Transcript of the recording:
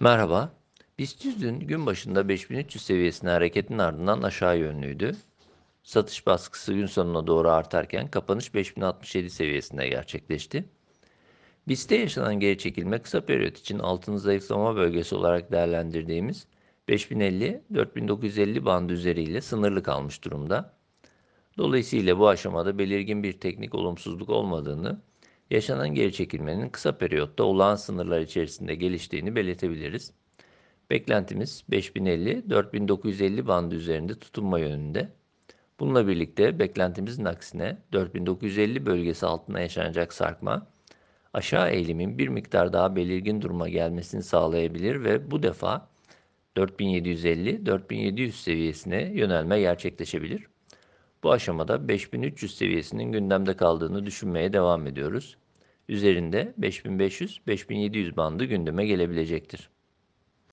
Merhaba. BIST 100 dün gün başında 5300 seviyesine hareketin ardından aşağı yönlüydü. Satış baskısı gün sonuna doğru artarken kapanış 5067 seviyesinde gerçekleşti. BIST'te yaşanan geri çekilme kısa periyot için altın zayıflama bölgesi olarak değerlendirdiğimiz 5050-4950 bandı üzeriyle sınırlı kalmış durumda. Dolayısıyla bu aşamada belirgin bir teknik olumsuzluk olmadığını, yaşanan geri çekilmenin kısa periyotta olağan sınırlar içerisinde geliştiğini belirtebiliriz. Beklentimiz 5050-4950 bandı üzerinde tutunma yönünde. Bununla birlikte beklentimizin aksine 4950 bölgesi altına yaşanacak sarkma, aşağı eğilimin bir miktar daha belirgin duruma gelmesini sağlayabilir ve bu defa 4750-4700 seviyesine yönelme gerçekleşebilir. Bu aşamada 5300 seviyesinin gündemde kaldığını düşünmeye devam ediyoruz. Üzerinde 5500-5700 bandı gündeme gelebilecektir.